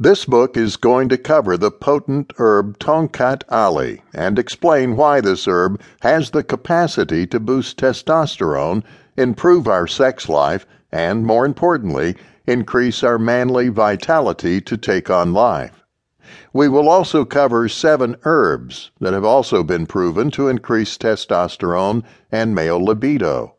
This book is going to cover the potent herb Tongkat Ali and explain why this herb has the capacity to boost testosterone, improve our sex life, and more importantly, increase our manly vitality to take on life. We will also cover seven herbs that have also been proven to increase testosterone and male libido.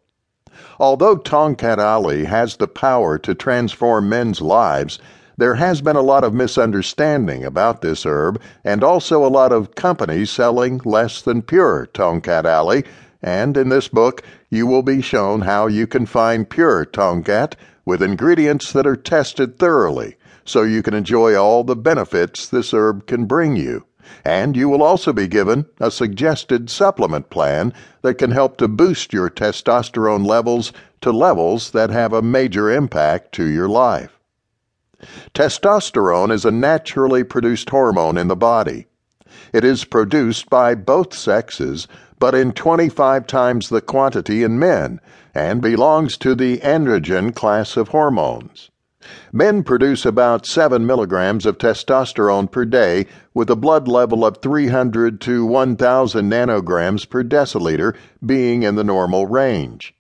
Although Tongkat Ali has the power to transform men's lives, there has been a lot of misunderstanding about this herb and also a lot of companies selling less than pure Tongkat Ali, and in this book you will be shown how you can find pure Tongkat with ingredients that are tested thoroughly so you can enjoy all the benefits this herb can bring you. And you will also be given a suggested supplement plan that can help to boost your testosterone levels to levels that have a major impact to your life. Testosterone is a naturally produced hormone in the body. It is produced by both sexes, but in 25 times the quantity in men, and belongs to the androgen class of hormones. Men produce about 7 milligrams of testosterone per day with a blood level of 300 to 1000 nanograms per deciliter being in the normal range.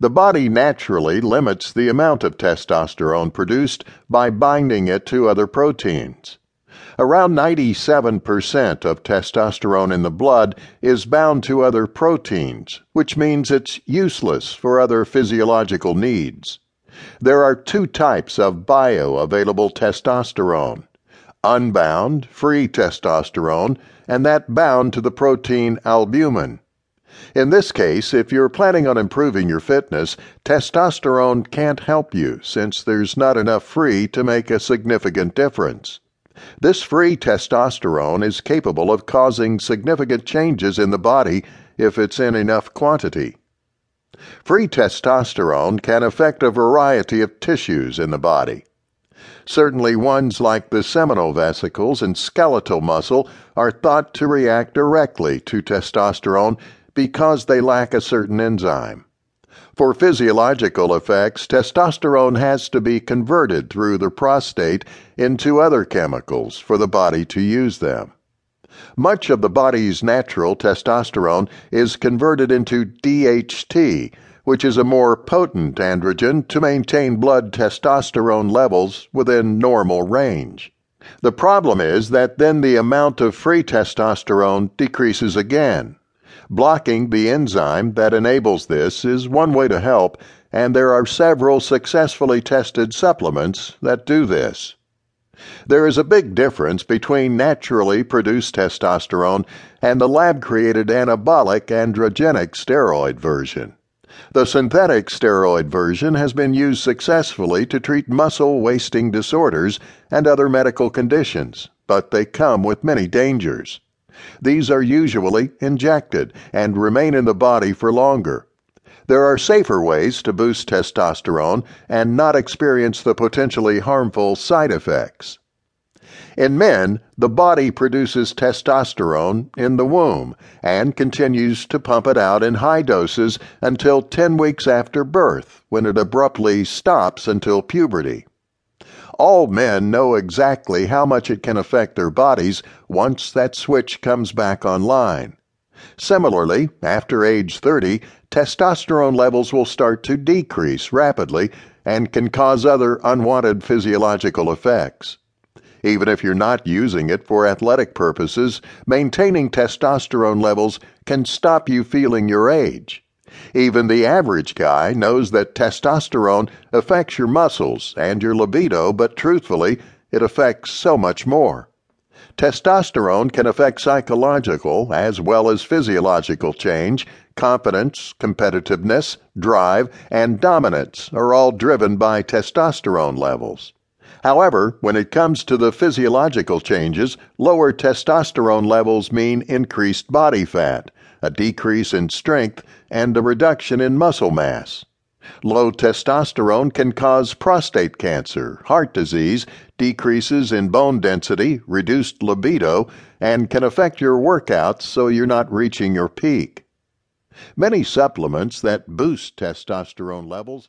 The body naturally limits the amount of testosterone produced by binding it to other proteins. Around 97% of testosterone in the blood is bound to other proteins, which means it's useless for other physiological needs. There are two types of bioavailable testosterone unbound, free testosterone, and that bound to the protein albumin. In this case, if you're planning on improving your fitness, testosterone can't help you since there's not enough free to make a significant difference. This free testosterone is capable of causing significant changes in the body if it's in enough quantity. Free testosterone can affect a variety of tissues in the body. Certainly, ones like the seminal vesicles and skeletal muscle are thought to react directly to testosterone because they lack a certain enzyme. For physiological effects, testosterone has to be converted through the prostate into other chemicals for the body to use them. Much of the body's natural testosterone is converted into DHT, which is a more potent androgen to maintain blood testosterone levels within normal range. The problem is that then the amount of free testosterone decreases again. Blocking the enzyme that enables this is one way to help, and there are several successfully tested supplements that do this. There is a big difference between naturally produced testosterone and the lab created anabolic androgenic steroid version. The synthetic steroid version has been used successfully to treat muscle wasting disorders and other medical conditions, but they come with many dangers. These are usually injected and remain in the body for longer. There are safer ways to boost testosterone and not experience the potentially harmful side effects. In men, the body produces testosterone in the womb and continues to pump it out in high doses until 10 weeks after birth, when it abruptly stops until puberty all men know exactly how much it can affect their bodies once that switch comes back online. Similarly, after age 30, testosterone levels will start to decrease rapidly and can cause other unwanted physiological effects. Even if you're not using it for athletic purposes, maintaining testosterone levels can stop you feeling your age. Even the average guy knows that testosterone affects your muscles and your libido, but truthfully, it affects so much more. Testosterone can affect psychological as well as physiological change. Confidence, competitiveness, drive, and dominance are all driven by testosterone levels. However, when it comes to the physiological changes, lower testosterone levels mean increased body fat a decrease in strength, and a reduction in muscle mass. Low testosterone can cause prostate cancer, heart disease, decreases in bone density, reduced libido, and can affect your workouts so you're not reaching your peak. Many supplements that boost testosterone levels